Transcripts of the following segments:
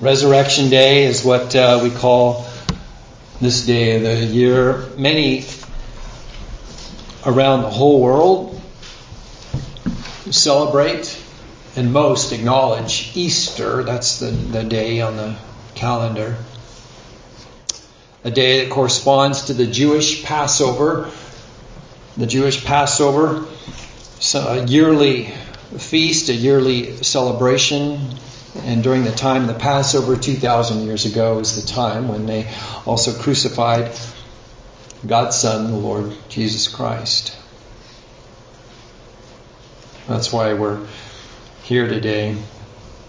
Resurrection Day is what uh, we call this day of the year. Many around the whole world celebrate and most acknowledge Easter. That's the, the day on the calendar. A day that corresponds to the Jewish Passover. The Jewish Passover, a yearly feast, a yearly celebration. And during the time of the Passover 2,000 years ago is the time when they also crucified God's Son, the Lord Jesus Christ. That's why we're here today,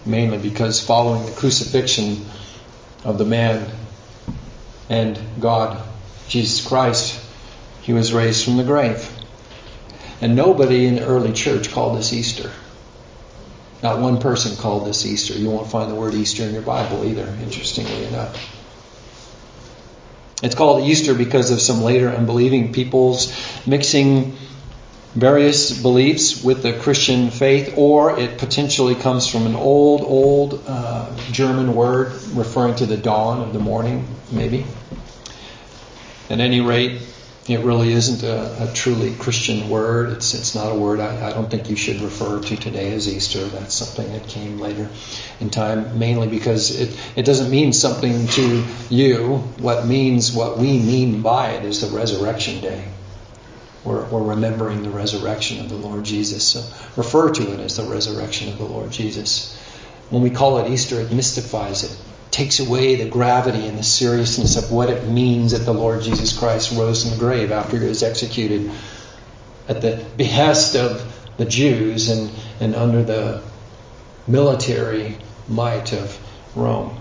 mainly because following the crucifixion of the man and God, Jesus Christ, he was raised from the grave. And nobody in the early church called this Easter. Not one person called this Easter. You won't find the word Easter in your Bible either, interestingly enough. It's called Easter because of some later unbelieving peoples mixing various beliefs with the Christian faith, or it potentially comes from an old, old uh, German word referring to the dawn of the morning, maybe. At any rate, it really isn't a, a truly Christian word. It's, it's not a word I, I don't think you should refer to today as Easter. That's something that came later in time, mainly because it, it doesn't mean something to you. What means, what we mean by it is the resurrection day. We're, we're remembering the resurrection of the Lord Jesus. So refer to it as the resurrection of the Lord Jesus. When we call it Easter, it mystifies it, takes away the gravity and the seriousness of what it means that the Lord Jesus Christ rose from the grave after he was executed at the behest of the Jews and, and under the military might of Rome.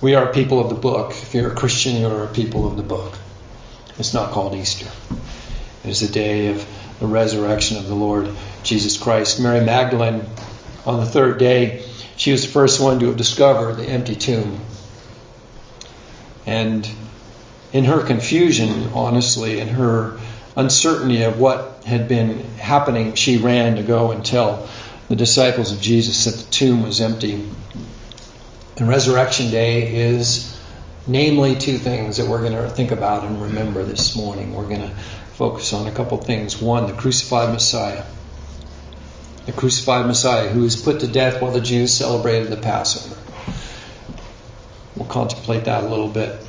We are people of the book. If you're a Christian, you're a people of the book. It's not called Easter. It is the day of the resurrection of the Lord Jesus Christ. Mary Magdalene, on the third day, she was the first one to have discovered the empty tomb. And in her confusion, honestly, in her uncertainty of what had been happening, she ran to go and tell the disciples of Jesus that the tomb was empty. And Resurrection Day is namely two things that we're going to think about and remember this morning. We're going to focus on a couple things. One, the crucified Messiah. The crucified Messiah who was put to death while the Jews celebrated the Passover. We'll contemplate that a little bit.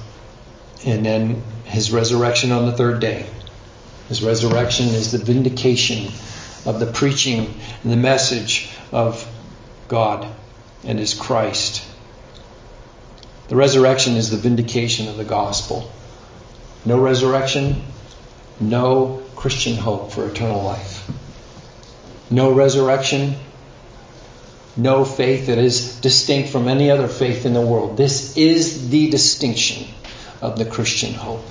And then his resurrection on the third day. His resurrection is the vindication of the preaching and the message of God and his Christ the resurrection is the vindication of the gospel. No resurrection, no Christian hope for eternal life. No resurrection, no faith that is distinct from any other faith in the world. This is the distinction of the Christian hope.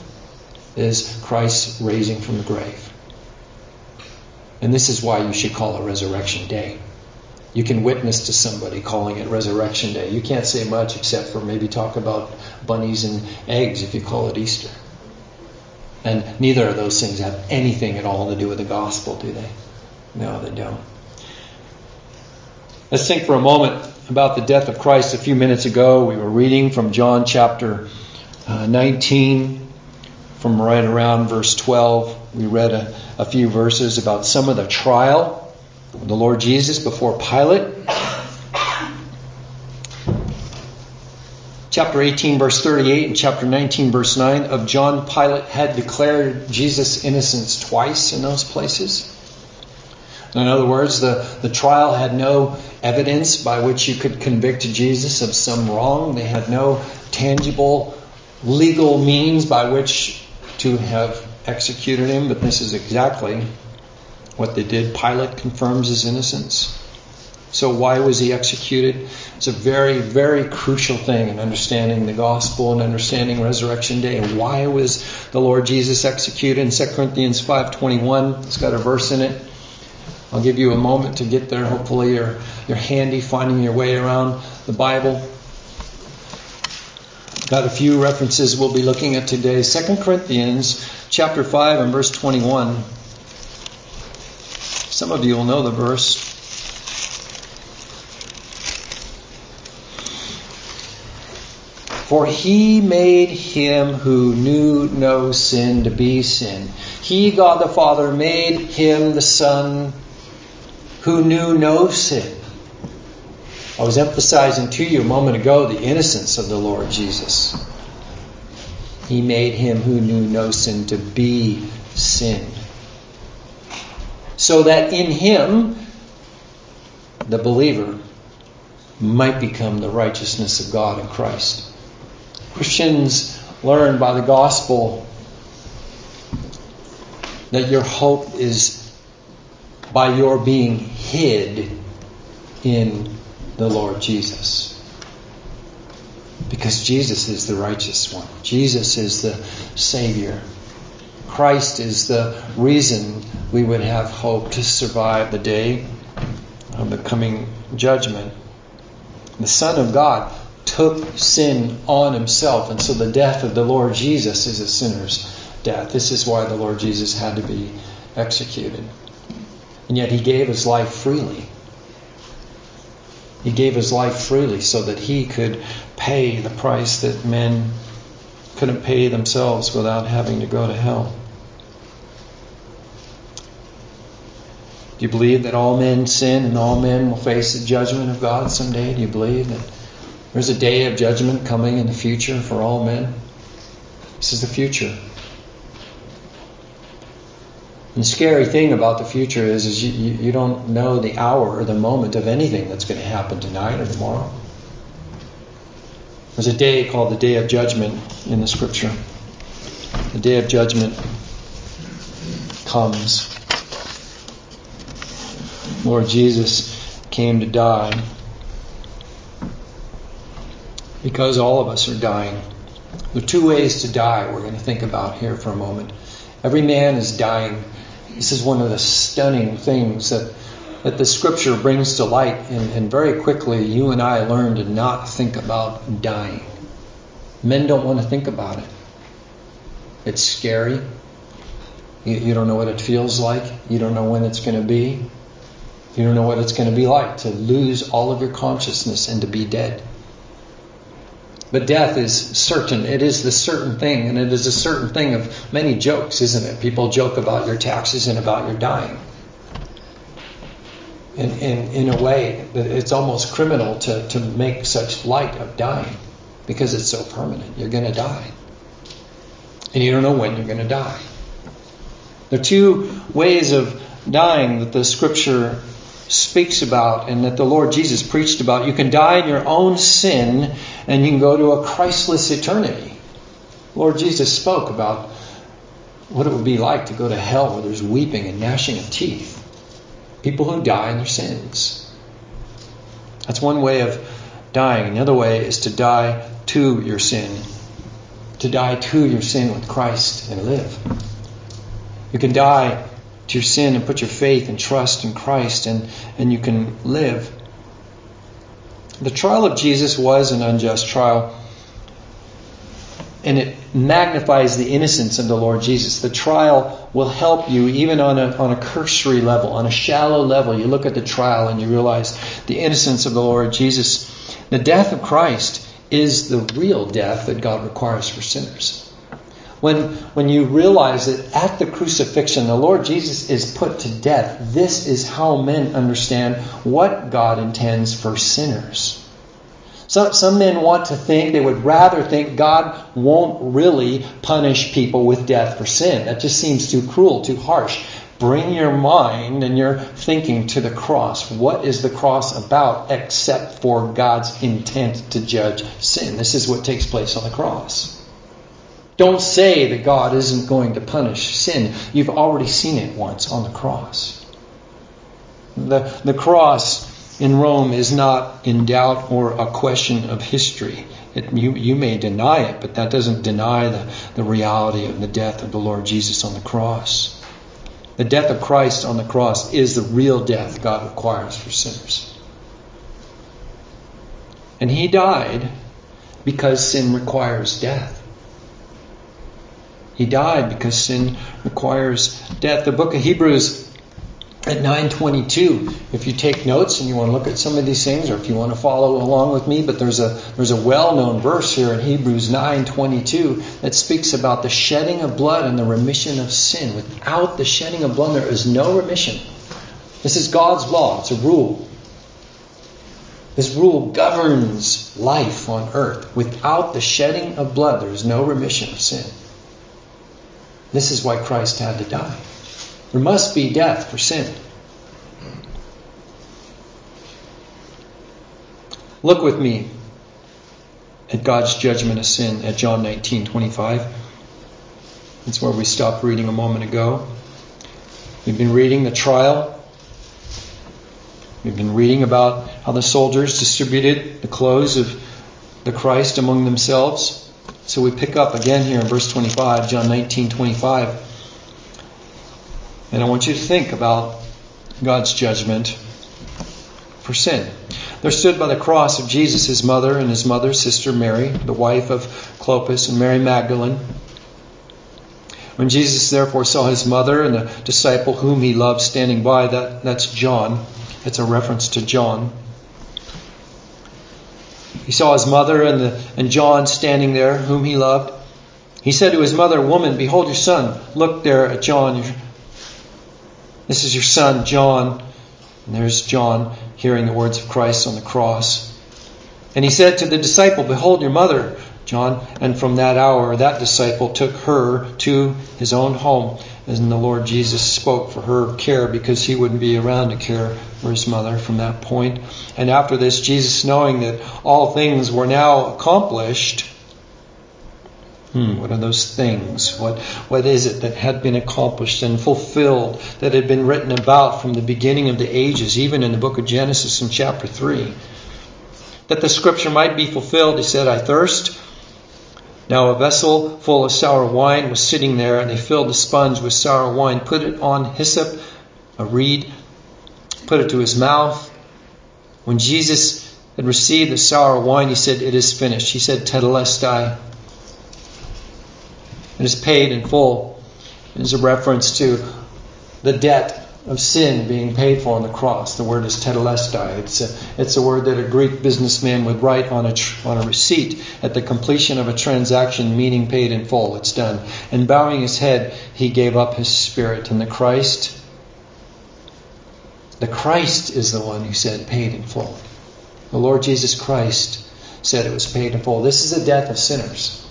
Is Christ raising from the grave. And this is why you should call it Resurrection Day. You can witness to somebody calling it Resurrection Day. You can't say much except for maybe talk about bunnies and eggs if you call it Easter. And neither of those things have anything at all to do with the gospel, do they? No, they don't. Let's think for a moment about the death of Christ. A few minutes ago, we were reading from John chapter uh, 19, from right around verse 12. We read a, a few verses about some of the trial of the Lord Jesus before Pilate. Chapter 18, verse 38, and chapter 19, verse 9 of John, Pilate had declared Jesus' innocence twice in those places. In other words, the, the trial had no evidence by which you could convict Jesus of some wrong. They had no tangible legal means by which to have executed him, but this is exactly what they did. Pilate confirms his innocence. So why was he executed? It's a very, very crucial thing in understanding the gospel and understanding resurrection day. Why was the Lord Jesus executed? In 2 Corinthians 5.21, it's got a verse in it. I'll give you a moment to get there. Hopefully you're, you're handy finding your way around the Bible. Got a few references we'll be looking at today. 2 Corinthians chapter 5 and verse 21. Some of you will know the verse. For he made him who knew no sin to be sin. He, God the Father, made him the Son who knew no sin. I was emphasizing to you a moment ago the innocence of the Lord Jesus. He made him who knew no sin to be sin. So that in him, the believer might become the righteousness of God in Christ. Christians learn by the gospel that your hope is by your being hid in the Lord Jesus. Because Jesus is the righteous one. Jesus is the Savior. Christ is the reason we would have hope to survive the day of the coming judgment. The Son of God took sin on himself, and so the death of the Lord Jesus is a sinner's death. This is why the Lord Jesus had to be executed. And yet he gave his life freely. He gave his life freely so that he could pay the price that men couldn't pay themselves without having to go to hell. Do you believe that all men sin and all men will face the judgment of God someday? Do you believe that there's a day of judgment coming in the future for all men? This is the future. The scary thing about the future is, is you, you, you don't know the hour or the moment of anything that's going to happen tonight or tomorrow. There's a day called the Day of Judgment in the Scripture. The Day of Judgment comes. Lord Jesus came to die because all of us are dying. There are two ways to die we're going to think about here for a moment. Every man is dying this is one of the stunning things that, that the scripture brings to light, and, and very quickly you and I learn to not think about dying. Men don't want to think about it. It's scary. You, you don't know what it feels like. You don't know when it's going to be. You don't know what it's going to be like to lose all of your consciousness and to be dead. But death is certain. It is the certain thing, and it is a certain thing of many jokes, isn't it? People joke about your taxes and about your dying. In, in, in a way, it's almost criminal to, to make such light of dying because it's so permanent. You're going to die. And you don't know when you're going to die. There are two ways of dying that the scripture speaks about and that the Lord Jesus preached about. You can die in your own sin and you can go to a Christless eternity. Lord Jesus spoke about what it would be like to go to hell where there's weeping and gnashing of teeth. People who die in their sins. That's one way of dying. Another way is to die to your sin. To die to your sin with Christ and live. You can die to your sin and put your faith and trust in Christ and, and you can live. The trial of Jesus was an unjust trial. And it magnifies the innocence of the Lord Jesus. The trial will help you even on a, on a cursory level, on a shallow level. You look at the trial and you realize the innocence of the Lord Jesus. The death of Christ is the real death that God requires for sinners. When, when you realize that at the crucifixion, the Lord Jesus is put to death, this is how men understand what God intends for sinners. So, some men want to think, they would rather think God won't really punish people with death for sin. That just seems too cruel, too harsh. Bring your mind and your thinking to the cross. What is the cross about except for God's intent to judge sin? This is what takes place on the cross. Don't say that God isn't going to punish sin. You've already seen it once on the cross. The, the cross in Rome is not in doubt or a question of history. It, you, you may deny it, but that doesn't deny the, the reality of the death of the Lord Jesus on the cross. The death of Christ on the cross is the real death God requires for sinners. And he died because sin requires death. He died because sin requires death. The book of Hebrews at 922 if you take notes and you want to look at some of these things or if you want to follow along with me but there's a there's a well-known verse here in Hebrews 9:22 that speaks about the shedding of blood and the remission of sin. Without the shedding of blood there is no remission. This is God's law. It's a rule. This rule governs life on earth. Without the shedding of blood there is no remission of sin this is why Christ had to die there must be death for sin. Look with me at God's judgment of sin at John 19:25. That's where we stopped reading a moment ago. We've been reading the trial. We've been reading about how the soldiers distributed the clothes of the Christ among themselves. So we pick up again here in verse 25, John 19:25. And I want you to think about God's judgment for sin. There stood by the cross of Jesus his mother and his mother's sister Mary, the wife of Clopas, and Mary Magdalene. When Jesus therefore saw his mother and the disciple whom he loved standing by, that, that's John. It's a reference to John. He saw his mother and, the, and John standing there, whom he loved. He said to his mother, Woman, behold your son. Look there at John, this is your son, John. And there's John hearing the words of Christ on the cross. And he said to the disciple, Behold your mother, John. And from that hour, that disciple took her to his own home. And the Lord Jesus spoke for her care because he wouldn't be around to care for his mother from that point. And after this, Jesus, knowing that all things were now accomplished, Hmm, what are those things? What, what is it that had been accomplished and fulfilled, that had been written about from the beginning of the ages, even in the book of Genesis in chapter 3? That the scripture might be fulfilled, he said, I thirst. Now a vessel full of sour wine was sitting there, and they filled the sponge with sour wine, put it on hyssop, a reed, put it to his mouth. When Jesus had received the sour wine, he said, It is finished. He said, Tetelestai and is paid in full. It is a reference to the debt of sin being paid for on the cross. The word is tetelestai. It's a, it's a word that a Greek businessman would write on a, on a receipt at the completion of a transaction, meaning paid in full. It's done. And bowing his head, he gave up his spirit. And the Christ, the Christ is the one who said paid in full. The Lord Jesus Christ said it was paid in full. This is the death of sinners.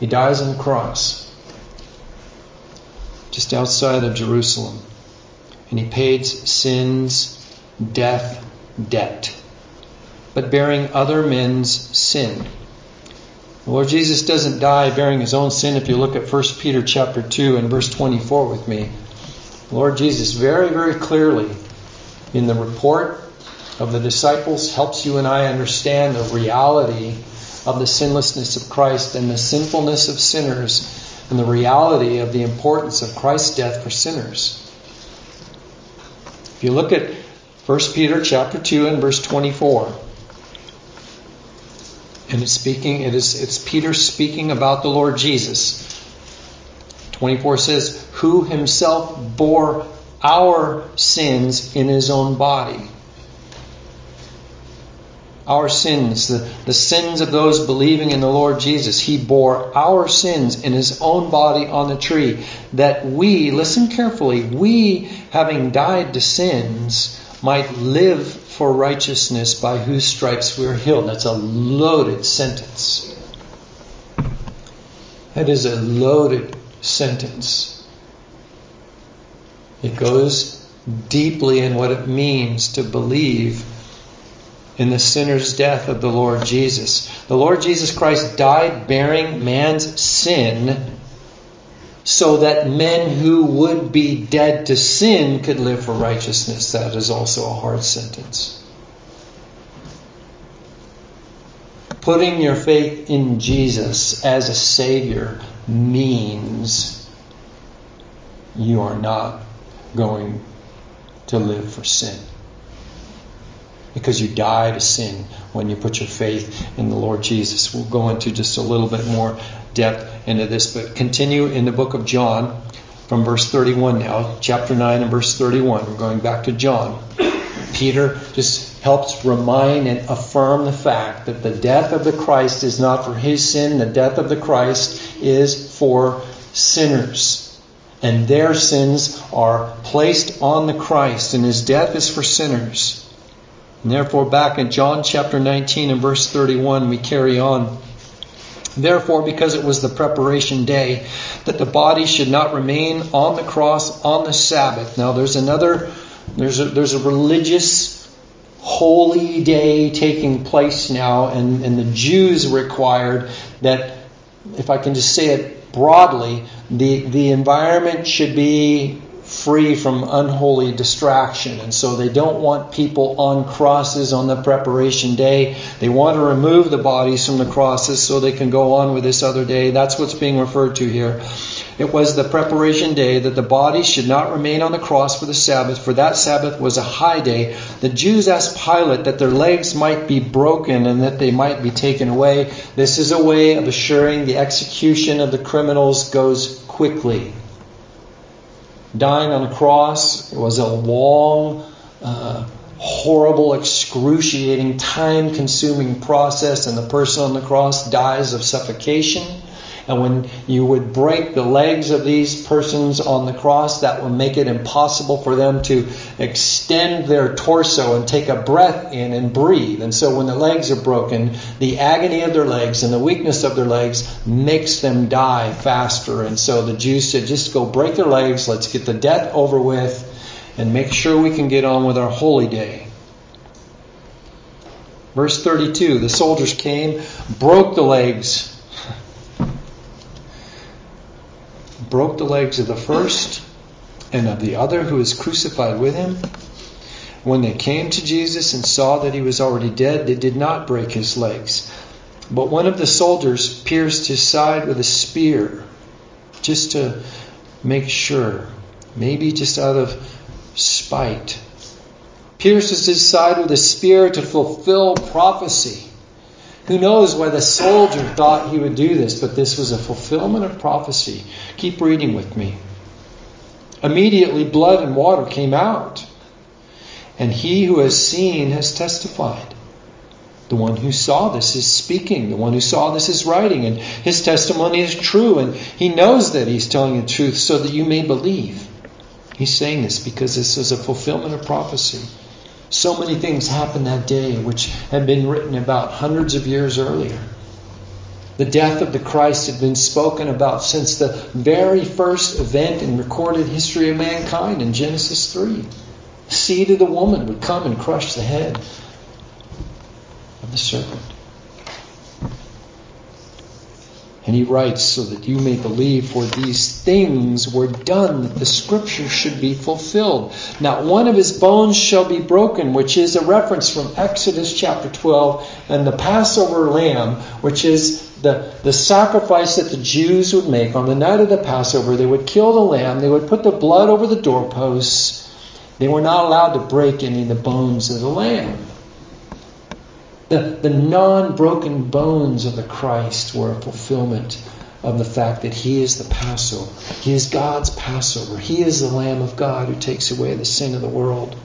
He dies on the cross just outside of Jerusalem. And he paid sin's death debt, but bearing other men's sin. The Lord Jesus doesn't die bearing his own sin. If you look at 1 Peter chapter 2 and verse 24 with me, the Lord Jesus very, very clearly in the report of the disciples helps you and I understand the reality of the sinlessness of Christ and the sinfulness of sinners and the reality of the importance of Christ's death for sinners. If you look at 1 Peter chapter 2 and verse 24, and it's speaking, it is it's Peter speaking about the Lord Jesus. 24 says, Who himself bore our sins in his own body our sins, the, the sins of those believing in the Lord Jesus. He bore our sins in his own body on the tree, that we, listen carefully, we, having died to sins, might live for righteousness by whose stripes we are healed. That's a loaded sentence. That is a loaded sentence. It goes deeply in what it means to believe in the sinner's death of the Lord Jesus. The Lord Jesus Christ died bearing man's sin so that men who would be dead to sin could live for righteousness. That is also a hard sentence. Putting your faith in Jesus as a Savior means you are not going to live for sin because you die to sin when you put your faith in the Lord Jesus. We'll go into just a little bit more depth into this, but continue in the book of John. from verse 31 now, chapter 9 and verse 31. We're going back to John. Peter just helps remind and affirm the fact that the death of the Christ is not for his sin, the death of the Christ is for sinners. And their sins are placed on the Christ, and his death is for sinners. And therefore, back in John chapter 19 and verse 31, we carry on. Therefore, because it was the preparation day, that the body should not remain on the cross on the Sabbath. Now, there's another, there's a, there's a religious holy day taking place now, and, and the Jews required that, if I can just say it broadly, the, the environment should be free from unholy distraction. And so they don't want people on crosses on the preparation day. They want to remove the bodies from the crosses so they can go on with this other day. That's what's being referred to here. It was the preparation day that the bodies should not remain on the cross for the Sabbath, for that Sabbath was a high day. The Jews asked Pilate that their legs might be broken and that they might be taken away. This is a way of assuring the execution of the criminals goes quickly dying on a cross. It was a long, uh, horrible, excruciating, time consuming process, and the person on the cross dies of suffocation. And when you would break the legs of these persons on the cross, that would make it impossible for them to extend their torso and take a breath in and breathe. And so when the legs are broken, the agony of their legs and the weakness of their legs makes them die faster. And so the Jews said, just go break their legs, let's get the death over with, and make sure we can get on with our holy day. Verse 32 The soldiers came, broke the legs broke the legs of the first and of the other who was crucified with him. When they came to Jesus and saw that he was already dead, they did not break his legs. But one of the soldiers pierced his side with a spear, just to make sure, maybe just out of spite. Pierces his side with a spear to fulfill prophecy. Who knows why the soldier thought he would do this, but this was a fulfillment of prophecy. Keep reading with me. Immediately, blood and water came out, and he who has seen has testified. The one who saw this is speaking. The one who saw this is writing, and his testimony is true, and he knows that he's telling the truth so that you may believe. He's saying this because this is a fulfillment of prophecy. So many things happened that day which had been written about hundreds of years earlier. The death of the Christ had been spoken about since the very first event in recorded history of mankind in Genesis 3. The seed of the woman would come and crush the head of the serpent. And he writes, so that you may believe, for these things were done, that the scripture should be fulfilled. Not one of his bones shall be broken, which is a reference from Exodus chapter 12 and the Passover lamb, which is the, the sacrifice that the Jews would make on the night of the Passover. They would kill the lamb, they would put the blood over the doorposts. They were not allowed to break any of the bones of the lamb. The, the non broken bones of the Christ were a fulfillment of the fact that He is the Passover. He is God's Passover. He is the Lamb of God who takes away the sin of the world.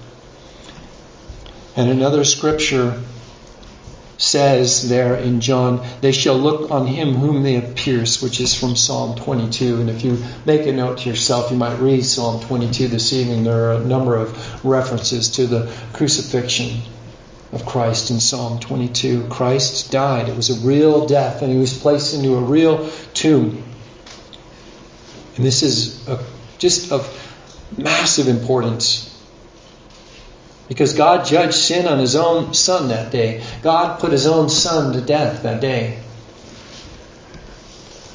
And another scripture says there in John, they shall look on him whom they have pierced, which is from Psalm 22. And if you make a note to yourself, you might read Psalm 22 this evening. There are a number of references to the crucifixion of Christ in Psalm 22. Christ died. It was a real death, and he was placed into a real tomb. And this is a, just of massive importance. Because God judged sin on his own son that day. God put his own son to death that day.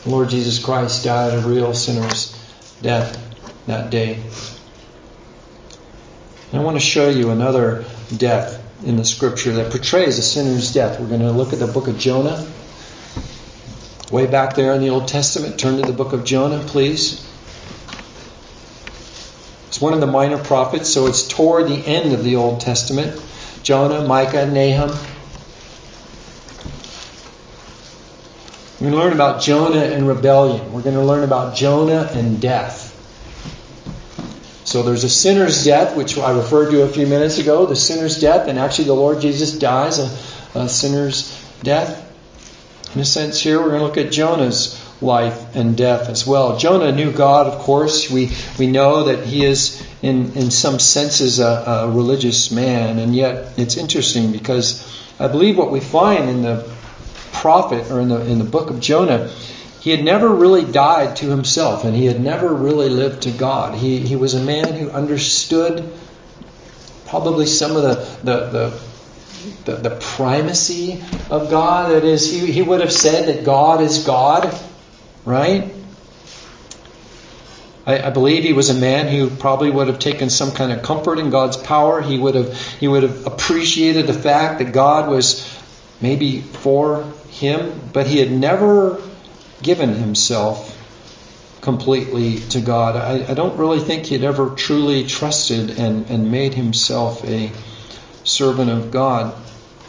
The Lord Jesus Christ died a real sinner's death that day. And I want to show you another death in the scripture that portrays a sinner's death. We're going to look at the book of Jonah. Way back there in the Old Testament, turn to the book of Jonah, please. It's one of the minor prophets, so it's toward the end of the Old Testament. Jonah, Micah, Nahum. We're going to learn about Jonah and rebellion. We're going to learn about Jonah and death. So there's a sinner's death, which I referred to a few minutes ago, the sinner's death, and actually the Lord Jesus dies a, a sinner's death. In a sense, here we're going to look at Jonah's life and death as well. Jonah knew God, of course. We, we know that he is, in, in some senses, a, a religious man, and yet it's interesting because I believe what we find in the prophet or in the, in the book of Jonah he had never really died to himself and he had never really lived to God. He, he was a man who understood probably some of the, the, the the, the, primacy of God. That is, he, he would have said that God is God, right? I, I, believe he was a man who probably would have taken some kind of comfort in God's power. He would have he would have appreciated the fact that God was maybe for him, but he had never given himself completely to God. I, I don't really think he'd ever truly trusted and, and made himself a servant of God.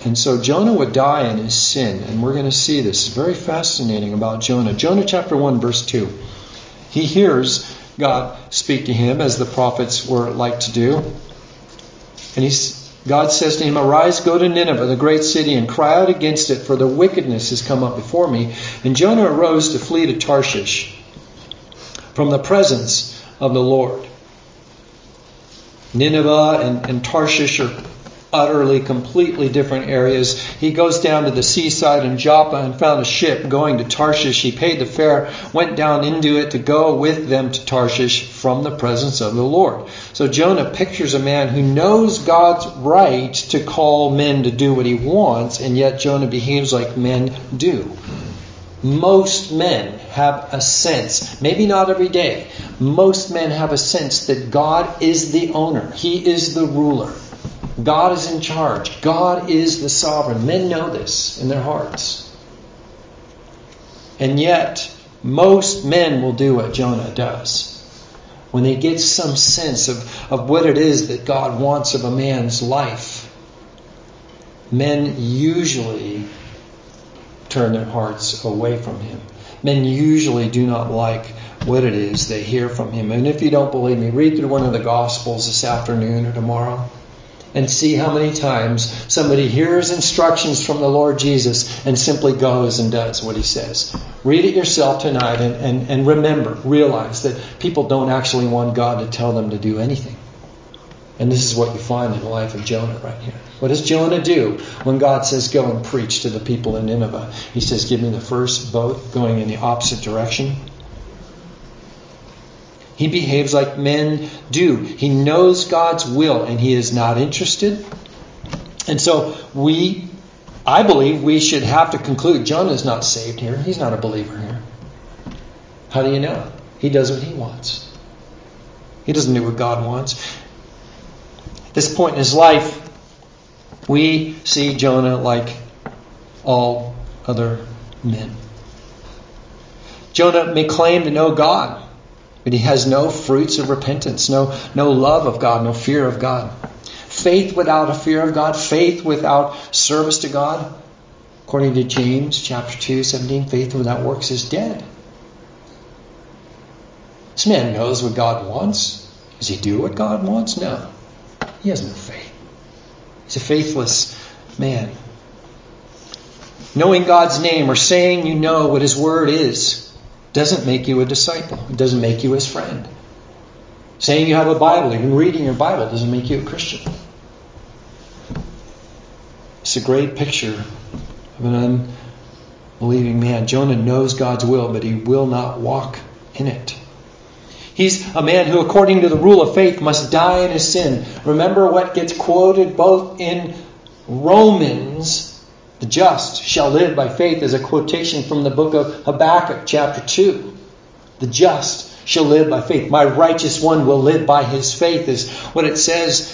And so Jonah would die in his sin, and we're going to see this. It's very fascinating about Jonah. Jonah chapter 1, verse 2. He hears God speak to him, as the prophets were like to do. And he's God says to him, Arise, go to Nineveh, the great city, and cry out against it, for the wickedness has come up before me. And Jonah arose to flee to Tarshish from the presence of the Lord. Nineveh and, and Tarshish are utterly, completely different areas. He goes down to the seaside in Joppa and found a ship going to Tarshish. He paid the fare, went down into it to go with them to Tarshish from the presence of the Lord. So Jonah pictures a man who knows God's right to call men to do what he wants, and yet Jonah behaves like men do. Most men have a sense, maybe not every day, most men have a sense that God is the owner. He is the ruler. God is in charge. God is the sovereign. Men know this in their hearts. And yet, most men will do what Jonah does. When they get some sense of, of what it is that God wants of a man's life, men usually turn their hearts away from him. Men usually do not like what it is they hear from him. And if you don't believe me, read through one of the Gospels this afternoon or tomorrow and see how many times somebody hears instructions from the Lord Jesus and simply goes and does what he says. Read it yourself tonight and, and, and remember, realize that people don't actually want God to tell them to do anything. And this is what you find in the life of Jonah right here. What does Jonah do when God says, Go and preach to the people in Nineveh? He says, Give me the first boat going in the opposite direction. He behaves like men do. He knows God's will and he is not interested. And so we, I believe, we should have to conclude Jonah is not saved here. He's not a believer here. How do you know? He does what he wants. He doesn't do what God wants. At this point in his life, we see Jonah like all other men. Jonah may claim to know God. But he has no fruits of repentance, no, no love of God, no fear of God. Faith without a fear of God, faith without service to God. According to James chapter 2, 17, faith without works is dead. This man knows what God wants. Does he do what God wants? No. He has no faith. He's a faithless man. Knowing God's name or saying you know what his word is doesn't make you a disciple. It doesn't make you his friend. Saying you have a Bible, even reading your Bible, doesn't make you a Christian. It's a great picture of an unbelieving man. Jonah knows God's will, but he will not walk in it. He's a man who, according to the rule of faith, must die in his sin. Remember what gets quoted both in Romans the just shall live by faith is a quotation from the book of Habakkuk, chapter 2. The just shall live by faith. My righteous one will live by his faith, is what it says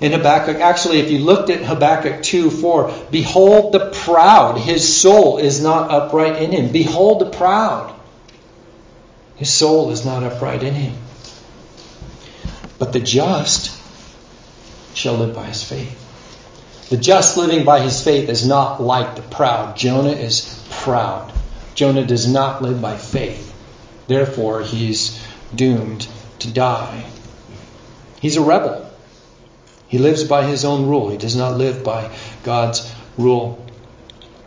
in Habakkuk. Actually, if you looked at Habakkuk 2 4, behold the proud, his soul is not upright in him. Behold the proud, his soul is not upright in him. But the just shall live by his faith. The just living by his faith is not like the proud. Jonah is proud. Jonah does not live by faith. Therefore, he's doomed to die. He's a rebel. He lives by his own rule. He does not live by God's rule.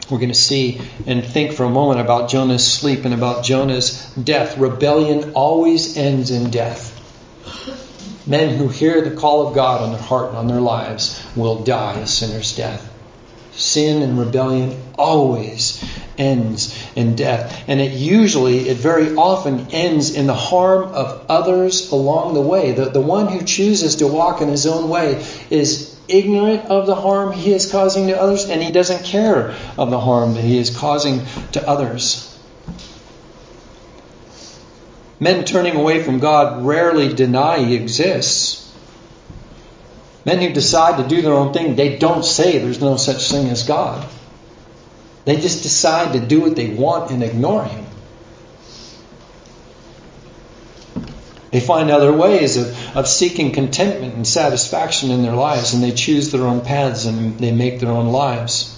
We're going to see and think for a moment about Jonah's sleep and about Jonah's death. Rebellion always ends in death. Men who hear the call of God on their heart and on their lives will die a sinner's death. Sin and rebellion always ends in death. And it usually, it very often ends in the harm of others along the way. The, the one who chooses to walk in his own way is ignorant of the harm he is causing to others, and he doesn't care of the harm that he is causing to others. Men turning away from God rarely deny he exists. Men who decide to do their own thing, they don't say there's no such thing as God. They just decide to do what they want and ignore him. They find other ways of, of seeking contentment and satisfaction in their lives, and they choose their own paths and they make their own lives.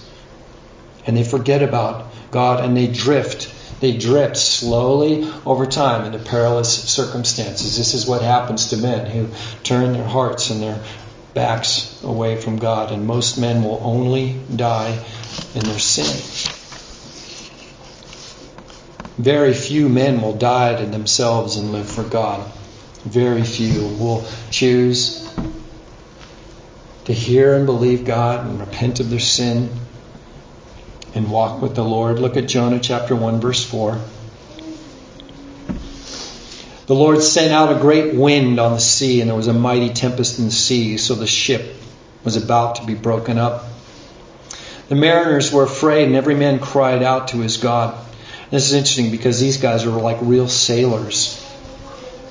And they forget about God and they drift. They drift slowly over time into perilous circumstances. This is what happens to men who turn their hearts and their backs away from God. And most men will only die in their sin. Very few men will die to themselves and live for God. Very few will choose to hear and believe God and repent of their sin and walk with the Lord. Look at Jonah chapter 1, verse 4. The Lord sent out a great wind on the sea, and there was a mighty tempest in the sea, so the ship was about to be broken up. The mariners were afraid, and every man cried out to his God. This is interesting because these guys were like real sailors.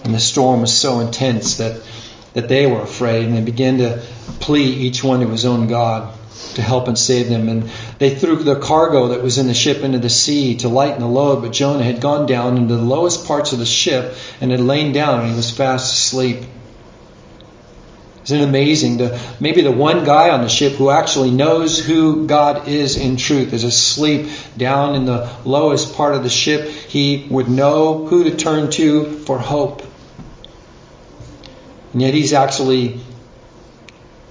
And the storm was so intense that, that they were afraid and they began to plea each one to his own God to help and save them. And they threw the cargo that was in the ship into the sea to lighten the load, but Jonah had gone down into the lowest parts of the ship and had lain down and he was fast asleep. Isn't it amazing? To, maybe the one guy on the ship who actually knows who God is in truth is asleep down in the lowest part of the ship. He would know who to turn to for hope. And yet he's actually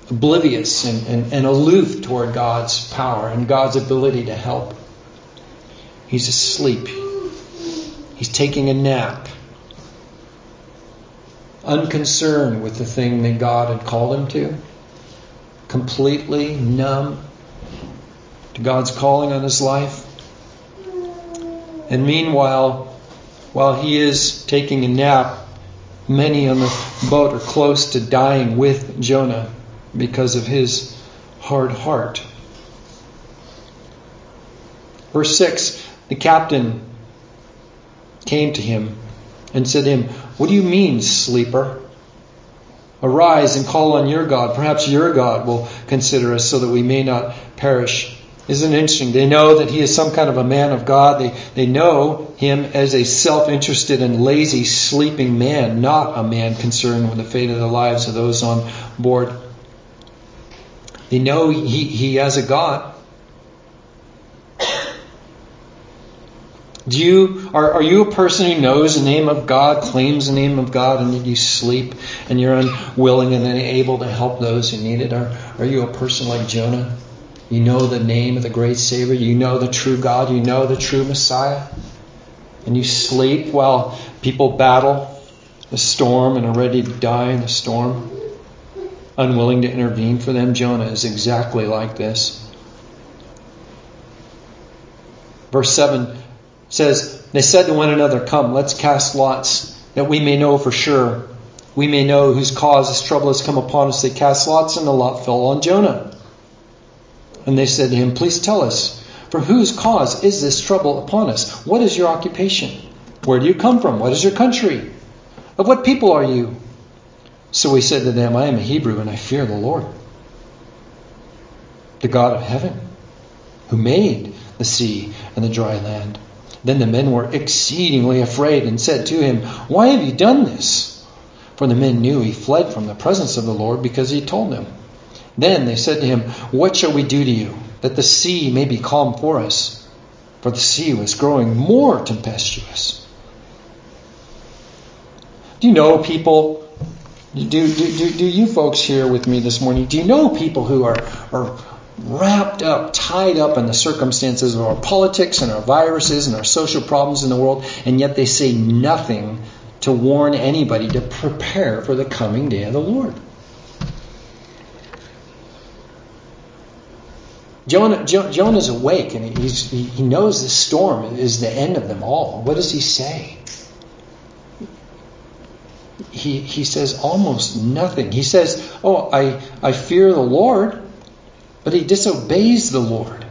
oblivious and, and, and aloof toward God's power and God's ability to help. He's asleep. He's taking a nap. Unconcerned with the thing that God had called him to. Completely numb to God's calling on his life. And meanwhile, while he is taking a nap, Many on the boat are close to dying with Jonah because of his hard heart. Verse 6 The captain came to him and said to him, What do you mean, sleeper? Arise and call on your God. Perhaps your God will consider us so that we may not perish. Isn't it interesting? They know that he is some kind of a man of God. They, they know him as a self interested and lazy, sleeping man, not a man concerned with the fate of the lives of those on board. They know he, he has a God. Do you are, are you a person who knows the name of God, claims the name of God, and you sleep and you're unwilling and unable to help those who need it? Are, are you a person like Jonah? You know the name of the great Savior. You know the true God. You know the true Messiah. And you sleep while people battle the storm and are ready to die in the storm, unwilling to intervene for them. Jonah is exactly like this. Verse 7 says, They said to one another, Come, let's cast lots, that we may know for sure. We may know whose cause this trouble has come upon us. They cast lots, and the lot fell on Jonah. And they said to him, Please tell us, for whose cause is this trouble upon us? What is your occupation? Where do you come from? What is your country? Of what people are you? So he said to them, I am a Hebrew and I fear the Lord, the God of heaven, who made the sea and the dry land. Then the men were exceedingly afraid and said to him, Why have you done this? For the men knew he fled from the presence of the Lord because he told them. Then they said to him, What shall we do to you, that the sea may be calm for us? For the sea was growing more tempestuous. Do you know people Do, do, do, do you folks here with me this morning, do you know people who are, are wrapped up, tied up in the circumstances of our politics and our viruses and our social problems in the world, and yet they say nothing to warn anybody to prepare for the coming day of the Lord? Jonah, Jonah's awake and he's, he knows the storm is the end of them all. What does he say? He, he says almost nothing. He says, Oh, I, I fear the Lord, but he disobeys the Lord.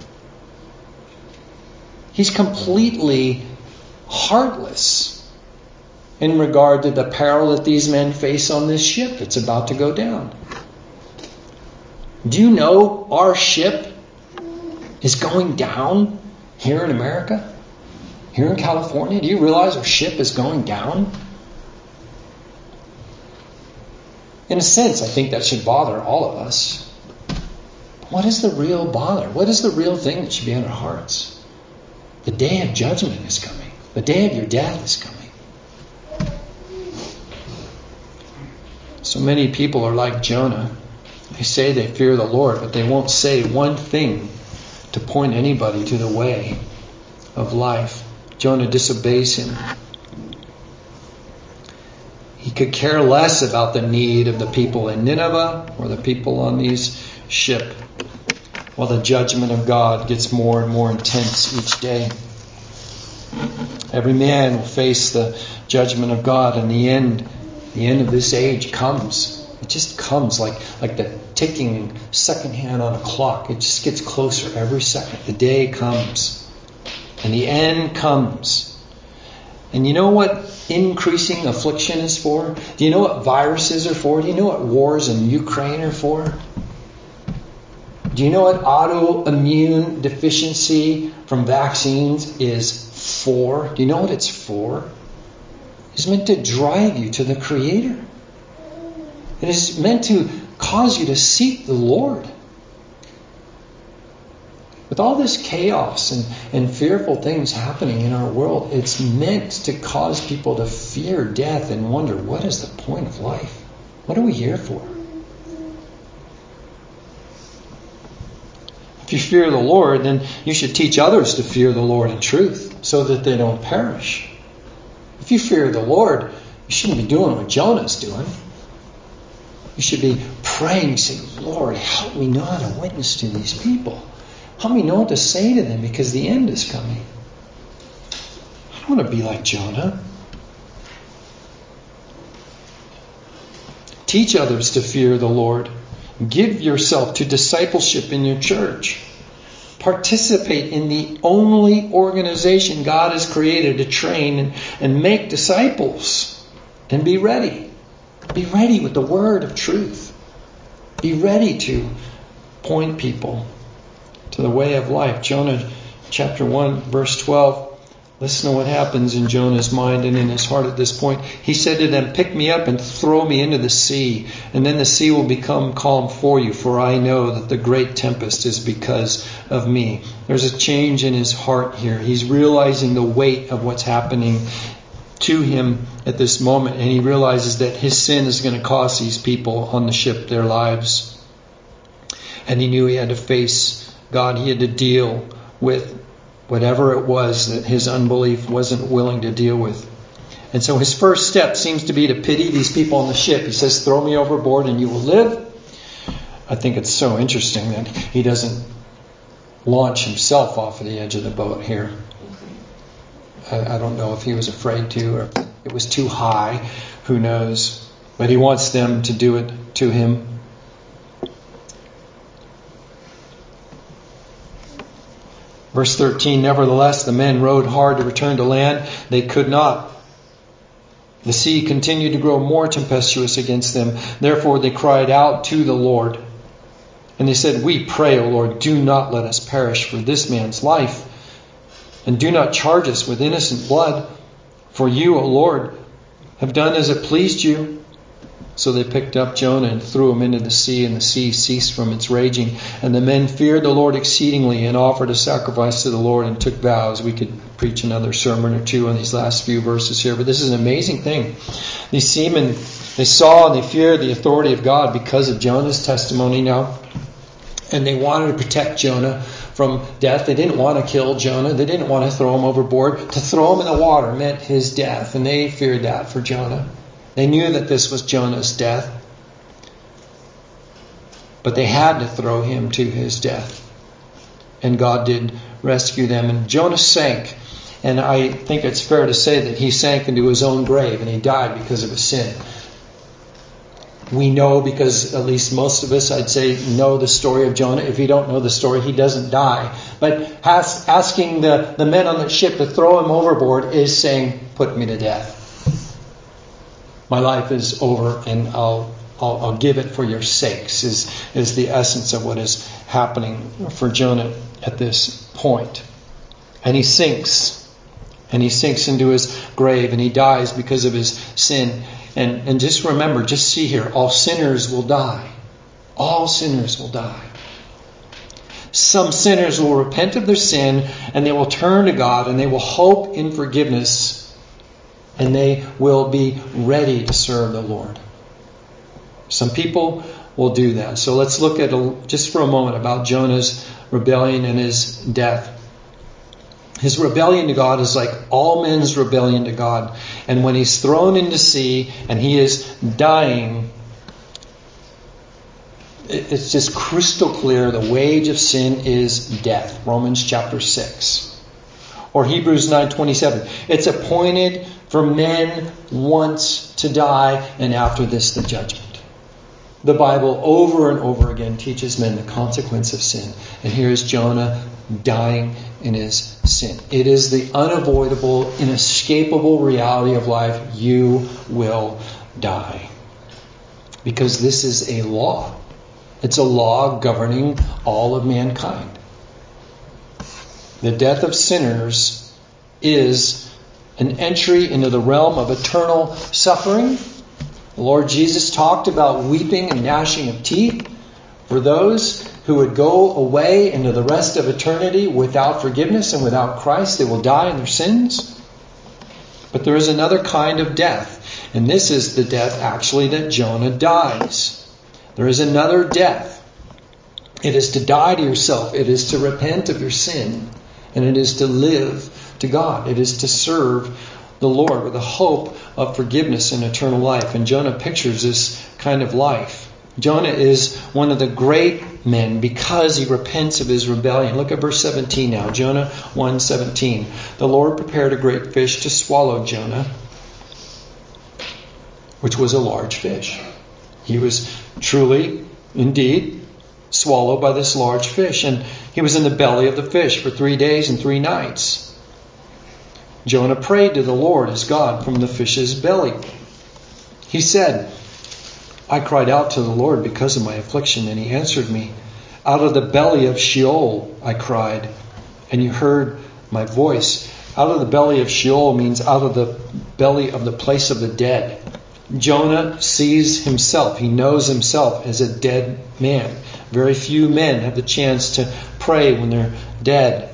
He's completely heartless in regard to the peril that these men face on this ship that's about to go down. Do you know our ship is going down here in America? Here in California? Do you realize our ship is going down? In a sense, I think that should bother all of us. What is the real bother? What is the real thing that should be on our hearts? The day of judgment is coming. The day of your death is coming. So many people are like Jonah. They say they fear the Lord, but they won't say one thing to point anybody to the way of life. Jonah disobeys him. Could care less about the need of the people in Nineveh or the people on these ship, while the judgment of God gets more and more intense each day. Every man will face the judgment of God, and the end, the end of this age comes. It just comes like like the ticking second hand on a clock. It just gets closer every second. The day comes. And the end comes. And you know what increasing affliction is for? Do you know what viruses are for? Do you know what wars in Ukraine are for? Do you know what autoimmune deficiency from vaccines is for? Do you know what it's for? It's meant to drive you to the Creator. It is meant to cause you to seek the Lord. With all this chaos and, and fearful things happening in our world, it's meant to cause people to fear death and wonder what is the point of life? What are we here for? If you fear the Lord, then you should teach others to fear the Lord in truth so that they don't perish. If you fear the Lord, you shouldn't be doing what Jonah's doing. You should be praying, saying, Lord, help me know how to witness to these people. Help me know what to say to them because the end is coming. I don't want to be like Jonah. Teach others to fear the Lord. Give yourself to discipleship in your church. Participate in the only organization God has created to train and, and make disciples. And be ready. Be ready with the word of truth. Be ready to point people to the way of life. Jonah chapter 1, verse 12. Listen to what happens in Jonah's mind and in his heart at this point. He said to them, Pick me up and throw me into the sea, and then the sea will become calm for you, for I know that the great tempest is because of me. There's a change in his heart here. He's realizing the weight of what's happening to him at this moment, and he realizes that his sin is going to cost these people on the ship their lives. And he knew he had to face God, he had to deal with whatever it was that his unbelief wasn't willing to deal with. And so his first step seems to be to pity these people on the ship. He says, Throw me overboard and you will live. I think it's so interesting that he doesn't launch himself off of the edge of the boat here. I, I don't know if he was afraid to or it was too high. Who knows? But he wants them to do it to him. Verse 13 Nevertheless, the men rowed hard to return to land. They could not. The sea continued to grow more tempestuous against them. Therefore, they cried out to the Lord. And they said, We pray, O Lord, do not let us perish for this man's life and do not charge us with innocent blood, for you, O Lord, have done as it pleased you. So they picked up Jonah and threw him into the sea, and the sea ceased from its raging. And the men feared the Lord exceedingly and offered a sacrifice to the Lord and took vows. We could preach another sermon or two on these last few verses here, but this is an amazing thing. These seamen, they saw and they feared the authority of God because of Jonah's testimony now, and they wanted to protect Jonah from death. They didn't want to kill Jonah. They didn't want to throw him overboard. To throw him in the water meant his death, and they feared that for Jonah. They knew that this was Jonah's death, but they had to throw him to his death. And God did rescue them. And Jonah sank. And I think it's fair to say that he sank into his own grave and he died because of his sin. We know because at least most of us, I'd say, know the story of Jonah. If you don't know the story, he doesn't die. But asking the, the men on the ship to throw him overboard is saying, Put me to death. My life is over and I'll, I'll, I'll give it for your sakes, is, is the essence of what is happening for Jonah at this point. And he sinks. And he sinks into his grave and he dies because of his sin. And, and just remember, just see here, all sinners will die. All sinners will die. Some sinners will repent of their sin and they will turn to God and they will hope in forgiveness and they will be ready to serve the Lord. Some people will do that. So let's look at a, just for a moment about Jonah's rebellion and his death. His rebellion to God is like all men's rebellion to God. And when he's thrown into sea and he is dying, it's just crystal clear the wage of sin is death. Romans chapter 6. Or Hebrews 9:27. It's appointed for men once to die and after this the judgment. The Bible over and over again teaches men the consequence of sin. And here is Jonah dying in his sin. It is the unavoidable, inescapable reality of life. You will die. Because this is a law. It's a law governing all of mankind. The death of sinners is an entry into the realm of eternal suffering the Lord Jesus talked about weeping and gnashing of teeth for those who would go away into the rest of eternity without forgiveness and without Christ. They will die in their sins. But there is another kind of death, and this is the death actually that Jonah dies. There is another death. It is to die to yourself, it is to repent of your sin, and it is to live to God. It is to serve the Lord with a hope of forgiveness and eternal life. And Jonah pictures this kind of life. Jonah is one of the great men because he repents of his rebellion. Look at verse 17 now. Jonah 1:17. The Lord prepared a great fish to swallow Jonah, which was a large fish. He was truly, indeed, swallowed by this large fish, and he was in the belly of the fish for three days and three nights. Jonah prayed to the Lord his God from the fish's belly. He said, I cried out to the Lord because of my affliction, and he answered me. Out of the belly of Sheol I cried, and you heard my voice. Out of the belly of Sheol means out of the belly of the place of the dead. Jonah sees himself, he knows himself as a dead man. Very few men have the chance to pray when they're dead.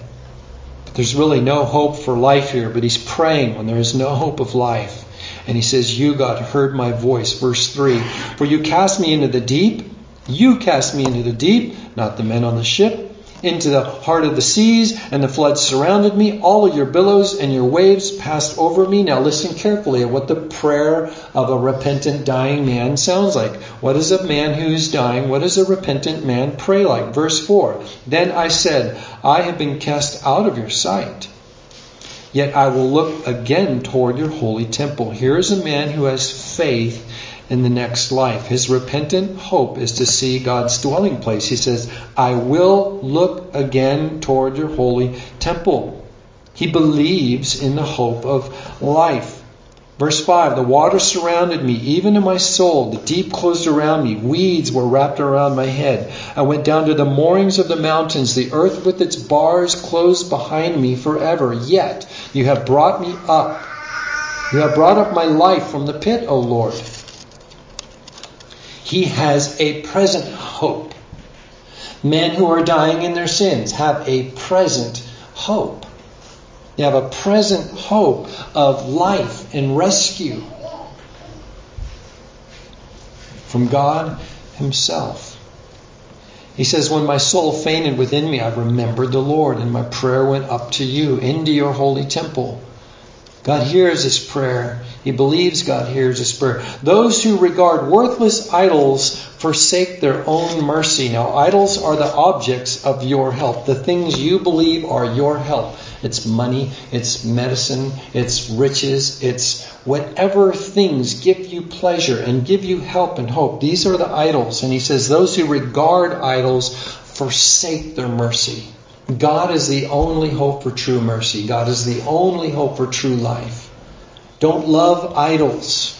But There's really no hope for life here, but he's praying when there is no hope of life. And he says, You, God, heard my voice. Verse 3 For you cast me into the deep. You cast me into the deep, not the men on the ship into the heart of the seas, and the floods surrounded me. All of your billows and your waves passed over me. Now listen carefully at what the prayer of a repentant dying man sounds like. What does a man who is dying, what does a repentant man pray like? Verse 4 Then I said, I have been cast out of your sight. Yet I will look again toward your holy temple. Here is a man who has faith in the next life. His repentant hope is to see God's dwelling place. He says, I will look again toward your holy temple. He believes in the hope of life. Verse 5 The water surrounded me, even in my soul. The deep closed around me. Weeds were wrapped around my head. I went down to the moorings of the mountains. The earth with its bars closed behind me forever. Yet you have brought me up. You have brought up my life from the pit, O Lord. He has a present hope. Men who are dying in their sins have a present hope. They have a present hope of life and rescue from God Himself. He says, When my soul fainted within me, I remembered the Lord, and my prayer went up to you into your holy temple. God hears his prayer. He believes God hears his prayer. Those who regard worthless idols forsake their own mercy. Now, idols are the objects of your help, the things you believe are your help. It's money, it's medicine, it's riches, it's whatever things give you pleasure and give you help and hope. These are the idols. And he says, Those who regard idols forsake their mercy. God is the only hope for true mercy. God is the only hope for true life. Don't love idols.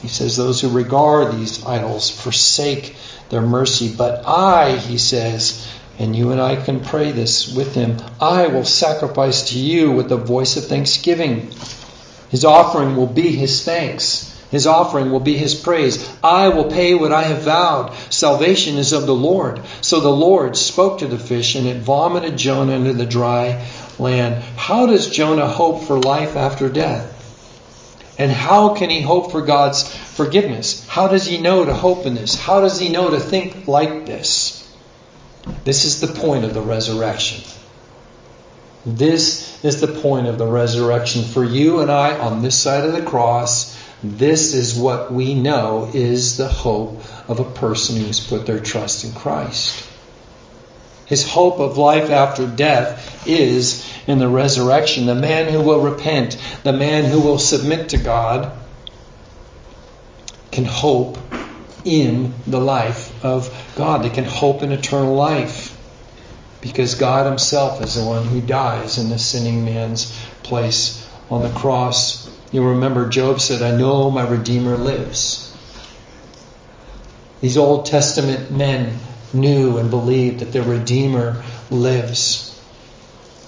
He says, Those who regard these idols forsake their mercy. But I, he says, and you and I can pray this with him, I will sacrifice to you with the voice of thanksgiving. His offering will be his thanks. His offering will be his praise. I will pay what I have vowed. Salvation is of the Lord. So the Lord spoke to the fish, and it vomited Jonah into the dry land. How does Jonah hope for life after death? And how can he hope for God's forgiveness? How does he know to hope in this? How does he know to think like this? This is the point of the resurrection. This is the point of the resurrection for you and I on this side of the cross this is what we know is the hope of a person who has put their trust in Christ. His hope of life after death is in the resurrection. The man who will repent, the man who will submit to God, can hope in the life of God. They can hope in eternal life because God Himself is the one who dies in the sinning man's place on the cross. You remember Job said, I know my Redeemer lives. These Old Testament men knew and believed that their Redeemer lives.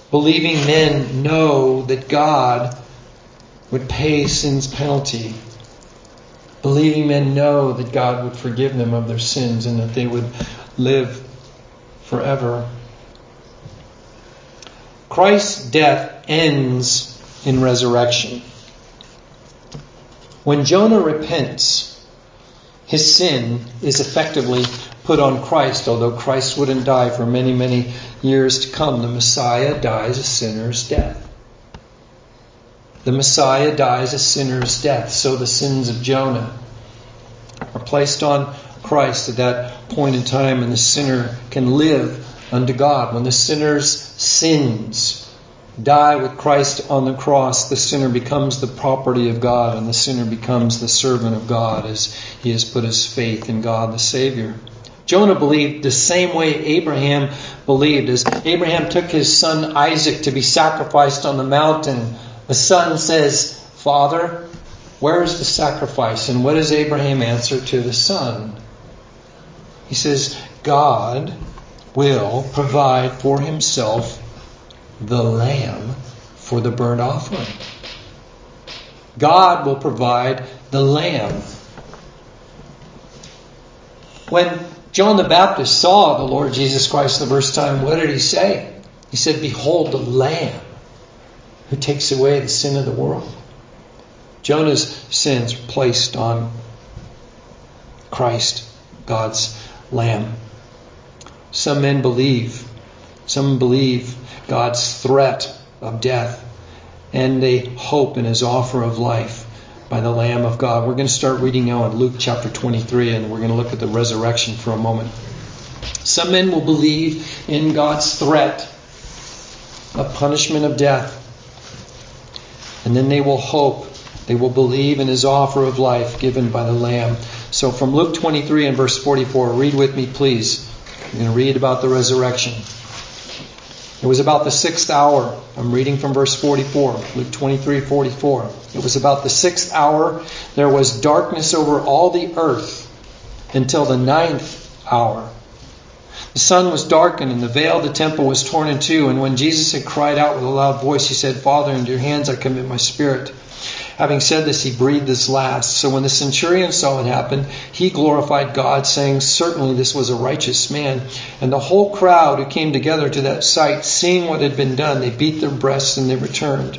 Believing men know that God would pay sin's penalty. Believing men know that God would forgive them of their sins and that they would live forever. Christ's death ends in resurrection. When Jonah repents, his sin is effectively put on Christ, although Christ wouldn't die for many, many years to come. The Messiah dies a sinner's death. The Messiah dies a sinner's death, so the sins of Jonah are placed on Christ at that point in time, and the sinner can live unto God. When the sinner's sins die with Christ on the cross, the sinner becomes the property of God and the sinner becomes the servant of God as he has put his faith in God the Savior. Jonah believed the same way Abraham believed. As Abraham took his son Isaac to be sacrificed on the mountain, the son says, Father, where is the sacrifice? And what does Abraham answer to the son? He says, God will provide for himself the lamb for the burnt offering. God will provide the lamb. When John the Baptist saw the Lord Jesus Christ the first time, what did he say? He said, Behold the lamb who takes away the sin of the world. Jonah's sins were placed on Christ, God's lamb. Some men believe, some believe God's threat of death, and they hope in his offer of life by the Lamb of God. We're going to start reading now in Luke chapter 23, and we're going to look at the resurrection for a moment. Some men will believe in God's threat of punishment of death, and then they will hope. They will believe in his offer of life given by the Lamb. So from Luke 23 and verse 44, read with me, please. We're going to read about the resurrection. It was about the sixth hour. I'm reading from verse 44, Luke 23 44. It was about the sixth hour. There was darkness over all the earth until the ninth hour. The sun was darkened, and the veil of the temple was torn in two. And when Jesus had cried out with a loud voice, he said, Father, into your hands I commit my spirit. Having said this, he breathed his last. So when the centurion saw it happen, he glorified God, saying, Certainly this was a righteous man. And the whole crowd who came together to that sight, seeing what had been done, they beat their breasts and they returned.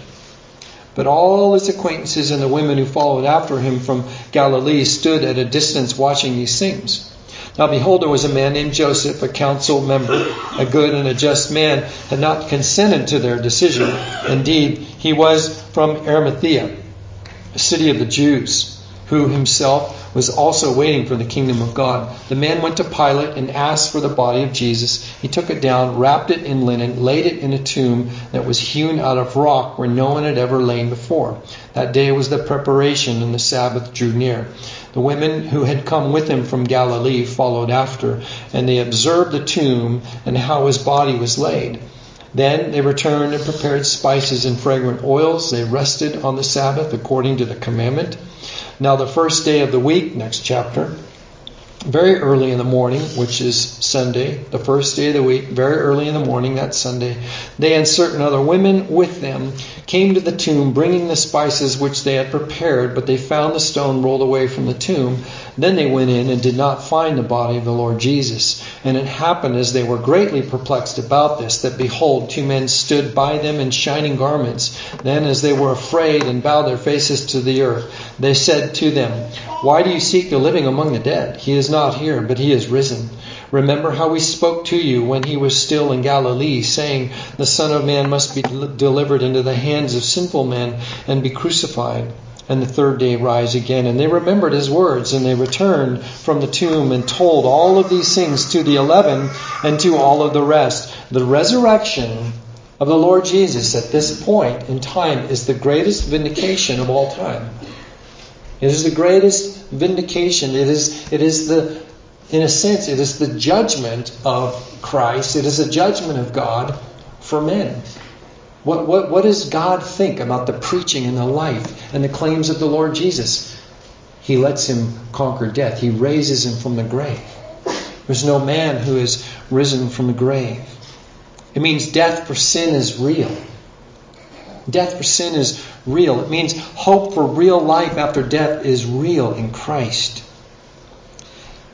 But all his acquaintances and the women who followed after him from Galilee stood at a distance watching these things. Now behold, there was a man named Joseph, a council member, a good and a just man, had not consented to their decision. Indeed, he was from Arimathea, a city of the Jews, who himself was also waiting for the kingdom of God. The man went to Pilate and asked for the body of Jesus. He took it down, wrapped it in linen, laid it in a tomb that was hewn out of rock where no one had ever lain before. That day was the preparation, and the Sabbath drew near. The women who had come with him from Galilee followed after, and they observed the tomb and how his body was laid. Then they returned and prepared spices and fragrant oils. They rested on the Sabbath according to the commandment. Now, the first day of the week, next chapter, very early in the morning, which is Sunday, the first day of the week, very early in the morning, that Sunday, they and certain other women with them came to the tomb, bringing the spices which they had prepared, but they found the stone rolled away from the tomb. Then they went in and did not find the body of the Lord Jesus. And it happened as they were greatly perplexed about this, that behold, two men stood by them in shining garments. Then, as they were afraid and bowed their faces to the earth, they said to them, Why do you seek the living among the dead? He is not here, but he is risen. Remember how we spoke to you when he was still in Galilee, saying, The Son of Man must be delivered into the hands of sinful men and be crucified, and the third day rise again. And they remembered his words, and they returned from the tomb and told all of these things to the eleven and to all of the rest. The resurrection of the Lord Jesus at this point in time is the greatest vindication of all time. It is the greatest vindication. It is, it is the, in a sense, it is the judgment of Christ. It is a judgment of God for men. What, what, what does God think about the preaching and the life and the claims of the Lord Jesus? He lets him conquer death. He raises him from the grave. There's no man who has risen from the grave. It means death for sin is real. Death for sin is real. It means hope for real life after death is real in Christ.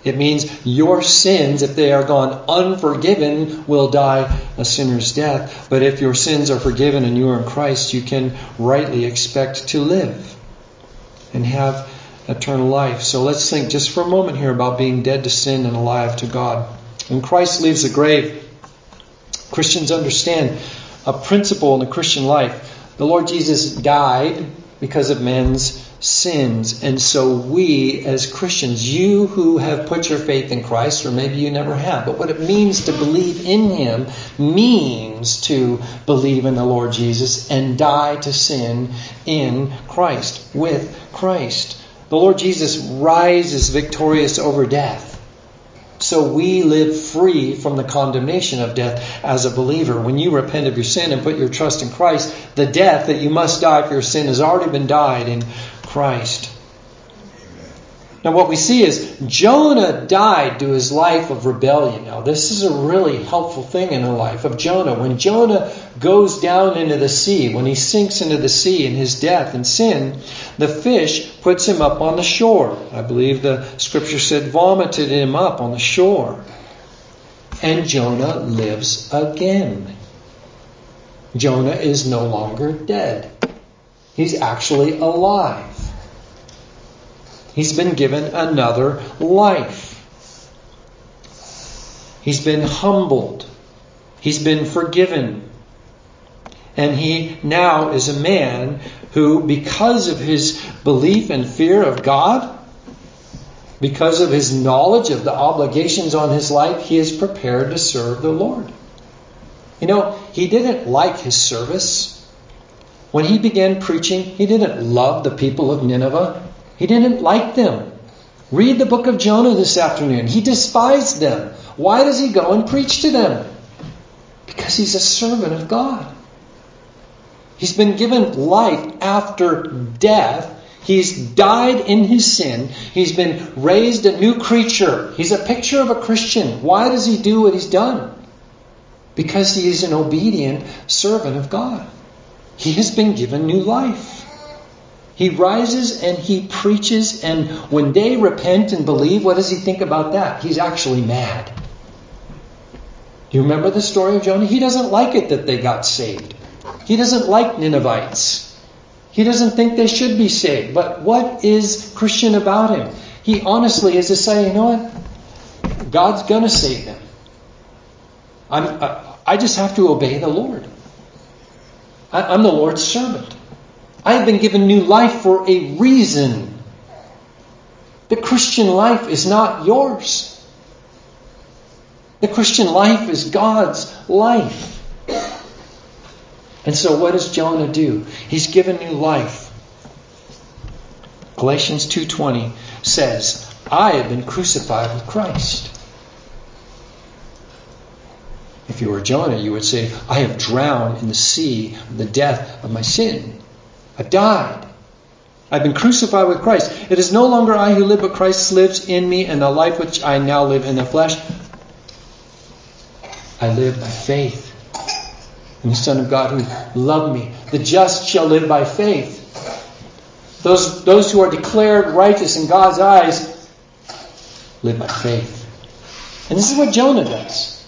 It means your sins, if they are gone unforgiven, will die a sinner's death. But if your sins are forgiven and you are in Christ, you can rightly expect to live and have eternal life. So let's think just for a moment here about being dead to sin and alive to God. When Christ leaves the grave, Christians understand a principle in the Christian life the Lord Jesus died because of men's sins. And so we, as Christians, you who have put your faith in Christ, or maybe you never have, but what it means to believe in Him means to believe in the Lord Jesus and die to sin in Christ, with Christ. The Lord Jesus rises victorious over death. So we live free from the condemnation of death as a believer. When you repent of your sin and put your trust in Christ, the death that you must die for your sin has already been died in Christ. Now, what we see is Jonah died to his life of rebellion. Now, this is a really helpful thing in the life of Jonah. When Jonah goes down into the sea, when he sinks into the sea in his death and sin, the fish puts him up on the shore. I believe the scripture said vomited him up on the shore. And Jonah lives again. Jonah is no longer dead. He's actually alive. He's been given another life. He's been humbled. He's been forgiven. And he now is a man who, because of his belief and fear of God, because of his knowledge of the obligations on his life, he is prepared to serve the Lord. You know, he didn't like his service. When he began preaching, he didn't love the people of Nineveh. He didn't like them. Read the book of Jonah this afternoon. He despised them. Why does he go and preach to them? Because he's a servant of God. He's been given life after death. He's died in his sin. He's been raised a new creature. He's a picture of a Christian. Why does he do what he's done? Because he is an obedient servant of God. He has been given new life. He rises and he preaches, and when they repent and believe, what does he think about that? He's actually mad. Do you remember the story of Jonah? He doesn't like it that they got saved. He doesn't like Ninevites. He doesn't think they should be saved. But what is Christian about him? He honestly is to say, you know what? God's going to save them. I'm, uh, I just have to obey the Lord. I, am the Lord's servant. I have been given new life for a reason. The Christian life is not yours. The Christian life is God's life. And so what does Jonah do? He's given new life. Galatians 2:20 says, "I have been crucified with Christ." If you were Jonah, you would say, I have drowned in the sea the death of my sin. I've died. I've been crucified with Christ. It is no longer I who live, but Christ lives in me, and the life which I now live in the flesh, I live by faith in the Son of God who loved me. The just shall live by faith. Those, those who are declared righteous in God's eyes live by faith. And this is what Jonah does.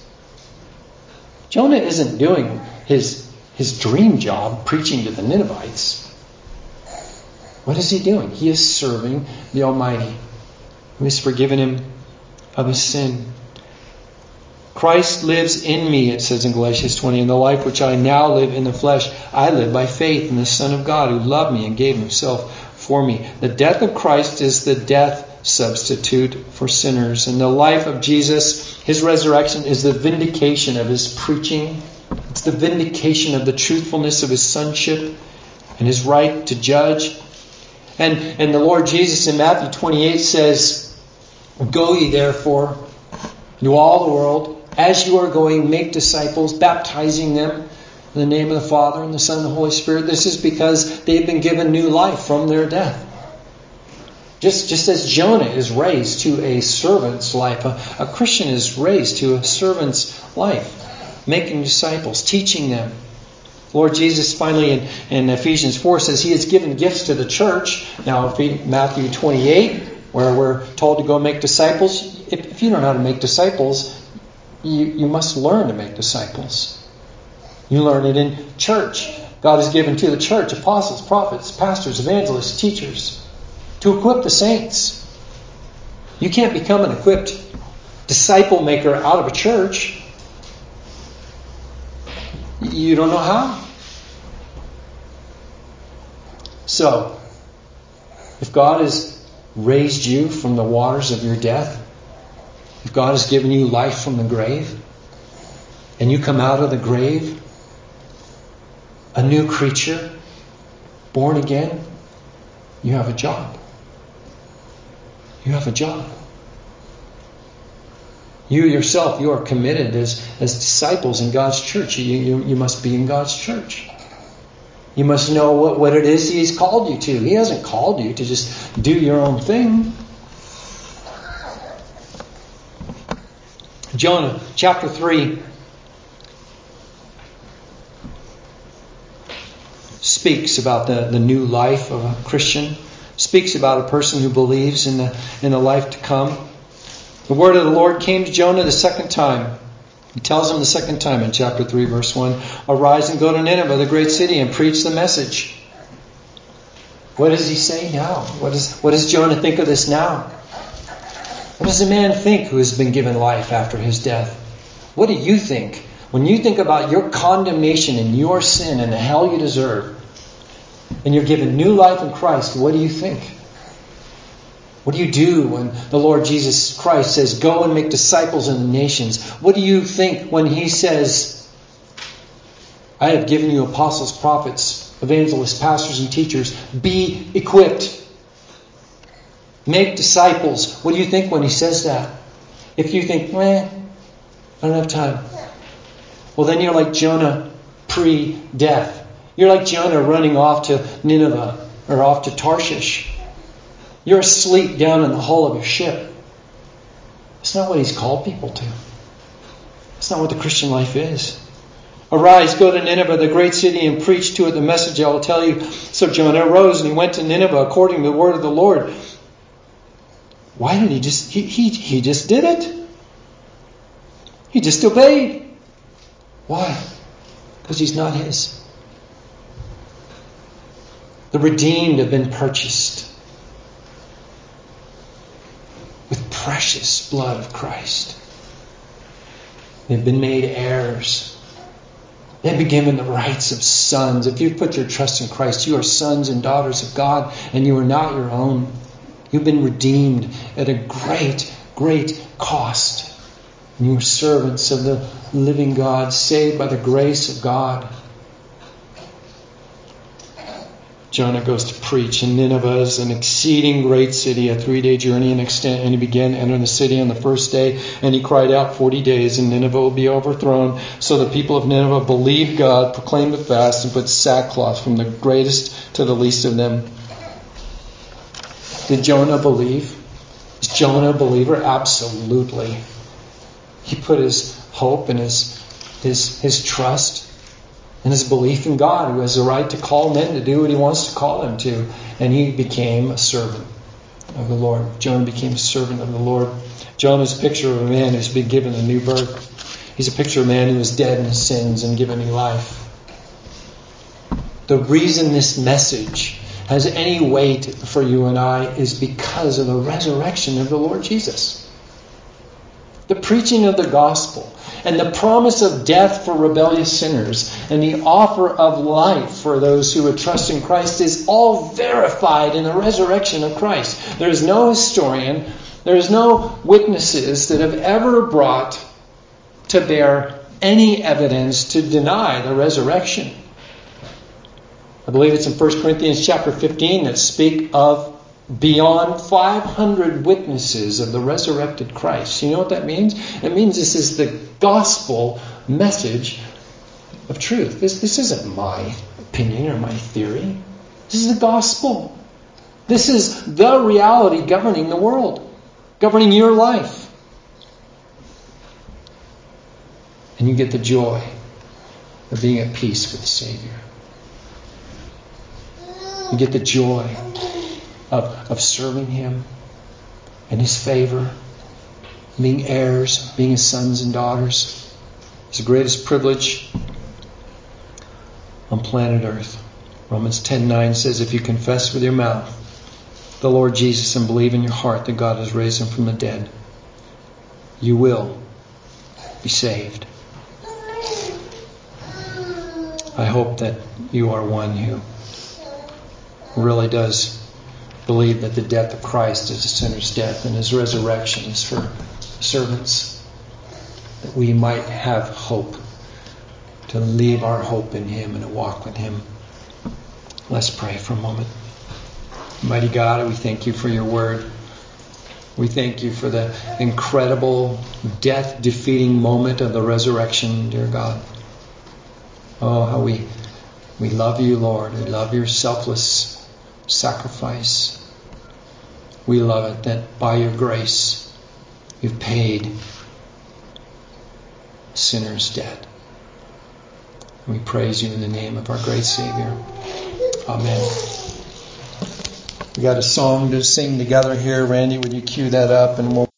Jonah isn't doing his, his dream job preaching to the Ninevites. What is he doing? He is serving the Almighty who has forgiven him of his sin. Christ lives in me, it says in Galatians 20, and the life which I now live in the flesh, I live by faith in the Son of God who loved me and gave himself for me. The death of Christ is the death substitute for sinners. And the life of Jesus, his resurrection, is the vindication of his preaching. It's the vindication of the truthfulness of his sonship and his right to judge. And, and the Lord Jesus in Matthew 28 says, Go ye therefore into all the world, as you are going, make disciples, baptizing them in the name of the Father and the Son and the Holy Spirit. This is because they've been given new life from their death. Just, just as Jonah is raised to a servant's life, a, a Christian is raised to a servant's life, making disciples, teaching them. Lord Jesus finally in, in Ephesians 4 says he has given gifts to the church. Now, Matthew 28, where we're told to go make disciples, if, if you don't know how to make disciples, you, you must learn to make disciples. You learn it in church. God has given to the church apostles, prophets, pastors, evangelists, teachers to equip the saints. You can't become an equipped disciple maker out of a church. You don't know how. So, if God has raised you from the waters of your death, if God has given you life from the grave, and you come out of the grave a new creature, born again, you have a job. You have a job. You yourself, you are committed as, as disciples in God's church. You, you, you must be in God's church. You must know what, what it is He's called you to. He hasn't called you to just do your own thing. Jonah chapter 3 speaks about the, the new life of a Christian speaks about a person who believes in the, in the life to come. The word of the Lord came to Jonah the second time. He tells him the second time in chapter 3, verse 1 Arise and go to Nineveh, the great city, and preach the message. What does he say now? What, is, what does Jonah think of this now? What does a man think who has been given life after his death? What do you think? When you think about your condemnation and your sin and the hell you deserve, and you're given new life in Christ, what do you think? What do you do when the Lord Jesus Christ says, Go and make disciples in the nations? What do you think when He says, I have given you apostles, prophets, evangelists, pastors, and teachers? Be equipped. Make disciples. What do you think when He says that? If you think, man, I don't have time. Well, then you're like Jonah pre death. You're like Jonah running off to Nineveh or off to Tarshish. You're asleep down in the hull of your ship. It's not what he's called people to. It's not what the Christian life is. Arise, go to Nineveh, the great city, and preach to it the message I will tell you. So Jonah arose and he went to Nineveh according to the word of the Lord. Why did he just he he, he just did it? He just obeyed. Why? Because he's not his. The redeemed have been purchased with precious blood of Christ. They've been made heirs. They've been given the rights of sons. If you've put your trust in Christ, you are sons and daughters of God, and you are not your own. You've been redeemed at a great, great cost. And you are servants of the living God, saved by the grace of God. Jonah goes to preach, and Nineveh is an exceeding great city, a three day journey in extent. And he began entering the city on the first day, and he cried out, Forty days, and Nineveh will be overthrown. So the people of Nineveh believed God, proclaimed a fast, and put sackcloth from the greatest to the least of them. Did Jonah believe? Is Jonah a believer? Absolutely. He put his hope and his, his, his trust and his belief in God, who has the right to call men to do what he wants to call them to. And he became a servant of the Lord. Jonah became a servant of the Lord. Jonah's a picture of a man who's been given a new birth. He's a picture of a man who was dead in his sins and given new life. The reason this message has any weight for you and I is because of the resurrection of the Lord Jesus. The preaching of the gospel and the promise of death for rebellious sinners and the offer of life for those who would trust in Christ is all verified in the resurrection of Christ. There is no historian, there is no witnesses that have ever brought to bear any evidence to deny the resurrection. I believe it's in 1 Corinthians chapter 15 that speak of beyond 500 witnesses of the resurrected Christ. You know what that means? It means this is the gospel message of truth. This, this isn't my opinion or my theory. This is the gospel. This is the reality governing the world, governing your life. And you get the joy of being at peace with the Savior. You get the joy of, of serving Him in His favor, being heirs, being His sons and daughters. It's the greatest privilege on planet Earth. Romans 10:9 says, "If you confess with your mouth the Lord Jesus and believe in your heart that God has raised him from the dead, you will be saved." I hope that you are one who really does believe that the death of Christ is a sinner's death and his resurrection is for servants, that we might have hope, to leave our hope in him and to walk with him. Let's pray for a moment. Mighty God, we thank you for your word. We thank you for the incredible death defeating moment of the resurrection, dear God. Oh, how we, we love you, Lord. We love your selfless sacrifice. We love it that by your grace you've paid sinners' debt. We praise you in the name of our great Savior. Amen. We got a song to sing together here. Randy, would you cue that up and we'll